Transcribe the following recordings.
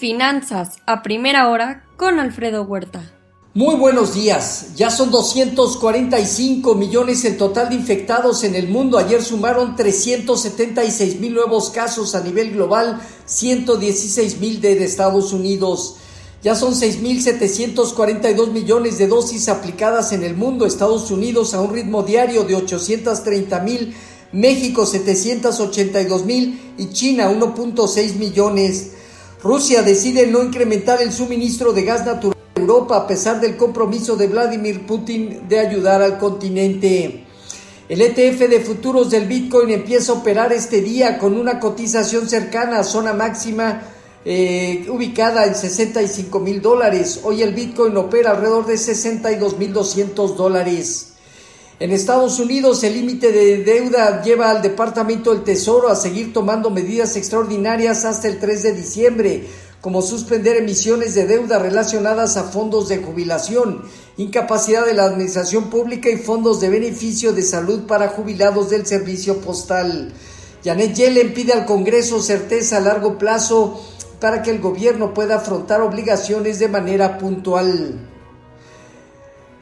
Finanzas a primera hora con Alfredo Huerta. Muy buenos días. Ya son 245 millones el total de infectados en el mundo. Ayer sumaron 376 mil nuevos casos a nivel global, 116 mil de Estados Unidos. Ya son 6.742 millones de dosis aplicadas en el mundo. Estados Unidos a un ritmo diario de 830 mil México 782 mil y China 1.6 millones. Rusia decide no incrementar el suministro de gas natural a Europa a pesar del compromiso de Vladimir Putin de ayudar al continente. El ETF de futuros del Bitcoin empieza a operar este día con una cotización cercana a zona máxima eh, ubicada en 65 mil dólares. Hoy el Bitcoin opera alrededor de 62 mil 200 dólares. En Estados Unidos el límite de deuda lleva al Departamento del Tesoro a seguir tomando medidas extraordinarias hasta el 3 de diciembre, como suspender emisiones de deuda relacionadas a fondos de jubilación, incapacidad de la administración pública y fondos de beneficio de salud para jubilados del servicio postal. Janet Yellen pide al Congreso certeza a largo plazo para que el gobierno pueda afrontar obligaciones de manera puntual.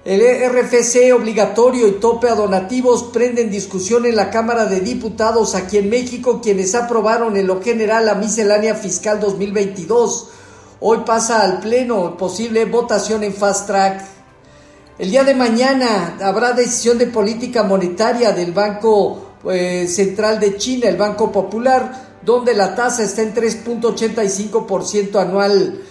El RFC obligatorio y tope a donativos prenden discusión en la Cámara de Diputados aquí en México, quienes aprobaron en lo general la miscelánea fiscal 2022. Hoy pasa al Pleno posible votación en fast track. El día de mañana habrá decisión de política monetaria del Banco eh, Central de China, el Banco Popular, donde la tasa está en 3.85% anual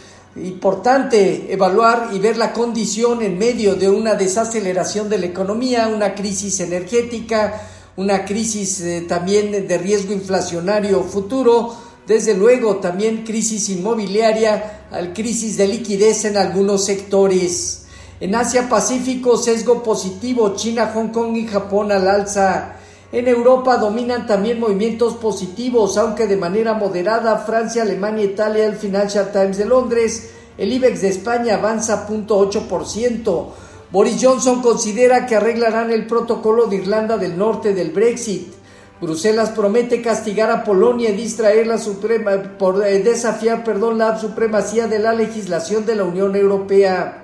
importante evaluar y ver la condición en medio de una desaceleración de la economía, una crisis energética, una crisis eh, también de riesgo inflacionario futuro, desde luego también crisis inmobiliaria, crisis de liquidez en algunos sectores. En Asia Pacífico, sesgo positivo, China, Hong Kong y Japón al alza. En Europa dominan también movimientos positivos, aunque de manera moderada, Francia, Alemania, Italia, el Financial Times de Londres, el IBEX de España avanza 0.8%. Boris Johnson considera que arreglarán el protocolo de Irlanda del Norte del Brexit. Bruselas promete castigar a Polonia y distraer la suprema, por eh, desafiar perdón, la supremacía de la legislación de la Unión Europea.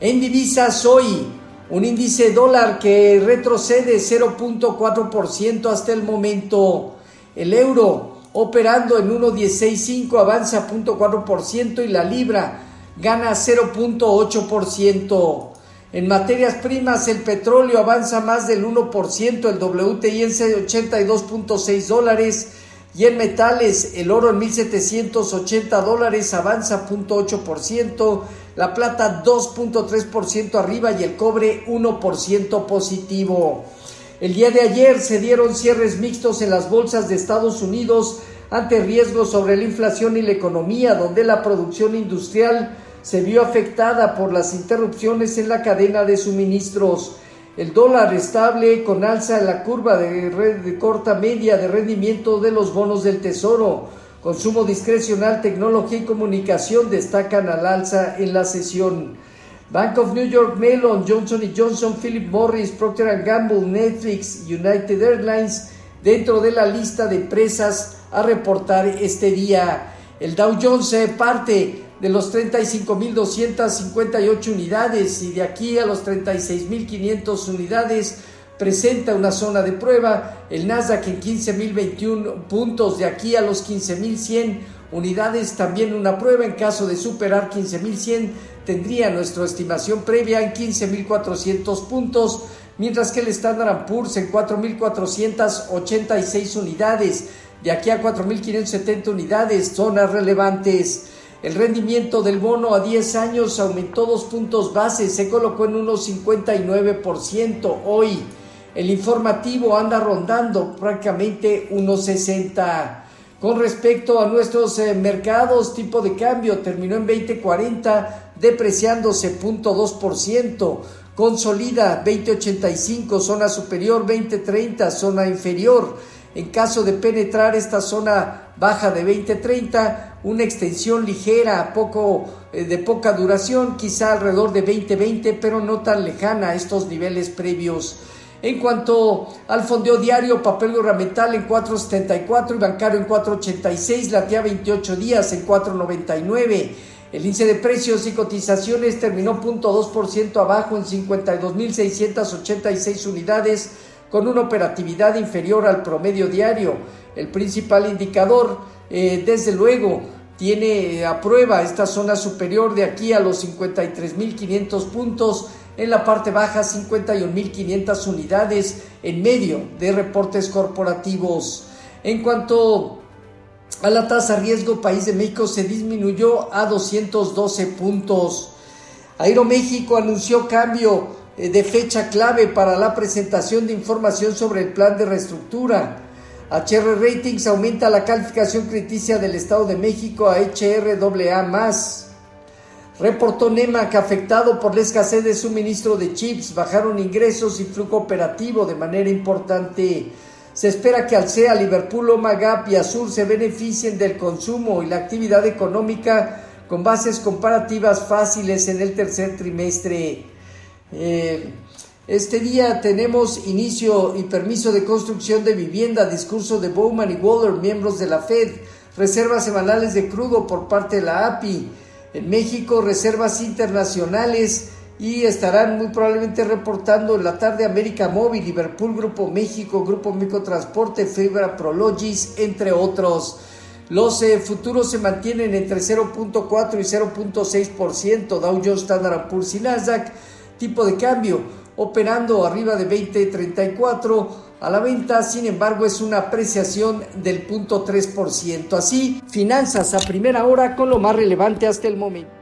En divisas hoy, un índice dólar que retrocede 0.4% hasta el momento. El euro operando en 1.165 avanza 0.4% y la libra gana 0.8%. En materias primas el petróleo avanza más del 1%, el WTI en 82.6 dólares y en metales el oro en 1.780 dólares avanza 0.8%, la plata 2.3% arriba y el cobre 1% positivo. El día de ayer se dieron cierres mixtos en las bolsas de Estados Unidos ante riesgos sobre la inflación y la economía, donde la producción industrial se vio afectada por las interrupciones en la cadena de suministros. El dólar estable con alza en la curva de, de corta media de rendimiento de los bonos del Tesoro Consumo discrecional, tecnología y comunicación destacan al alza en la sesión. Bank of New York Mellon, Johnson Johnson, Philip Morris, Procter Gamble, Netflix, United Airlines dentro de la lista de empresas a reportar este día. El Dow Jones parte de los 35.258 unidades y de aquí a los 36.500 unidades presenta una zona de prueba, el Nasdaq en 15.021 puntos, de aquí a los 15.100 unidades también una prueba, en caso de superar 15.100 tendría nuestra estimación previa en 15.400 puntos, mientras que el Standard Poor's en 4.486 unidades, de aquí a 4.570 unidades, zonas relevantes. El rendimiento del bono a 10 años aumentó dos puntos base, se colocó en unos 59% hoy. El informativo anda rondando prácticamente 1.60. Con respecto a nuestros eh, mercados, tipo de cambio terminó en 2040, depreciándose 0.2%. Consolida 2085, zona superior 2030, zona inferior. En caso de penetrar esta zona baja de 2030, una extensión ligera, poco, eh, de poca duración, quizá alrededor de 2020, pero no tan lejana a estos niveles previos. En cuanto al fondeo diario, papel gubernamental en 4.74 y bancario en 4.86, latía 28 días en 4.99. El índice de precios y cotizaciones terminó 0.2% abajo en 52.686 unidades con una operatividad inferior al promedio diario. El principal indicador, eh, desde luego, tiene a prueba esta zona superior de aquí a los 53.500 puntos en la parte baja 51.500 unidades en medio de reportes corporativos. En cuanto a la tasa riesgo, País de México se disminuyó a 212 puntos. Aeroméxico anunció cambio eh, de fecha clave para la presentación de información sobre el plan de reestructura. HR Ratings aumenta la calificación crediticia del Estado de México a HRAA+. Reportó NEMA que afectado por la escasez de suministro de chips bajaron ingresos y flujo operativo de manera importante. Se espera que Alsea, Liverpool, Omagap y Azur se beneficien del consumo y la actividad económica con bases comparativas fáciles en el tercer trimestre. Eh, este día tenemos inicio y permiso de construcción de vivienda, discurso de Bowman y Waller, miembros de la Fed, reservas semanales de crudo por parte de la API, en México reservas internacionales y estarán muy probablemente reportando en la tarde América Móvil, Liverpool, Grupo México, Grupo Microtransporte, Fibra Prologis, entre otros. Los eh, futuros se mantienen entre 0.4 y 0.6%, Dow Jones, Standard Poor's y Nasdaq, tipo de cambio operando arriba de 20.34 a la venta, sin embargo es una apreciación del 0.3%. Así, finanzas a primera hora con lo más relevante hasta el momento.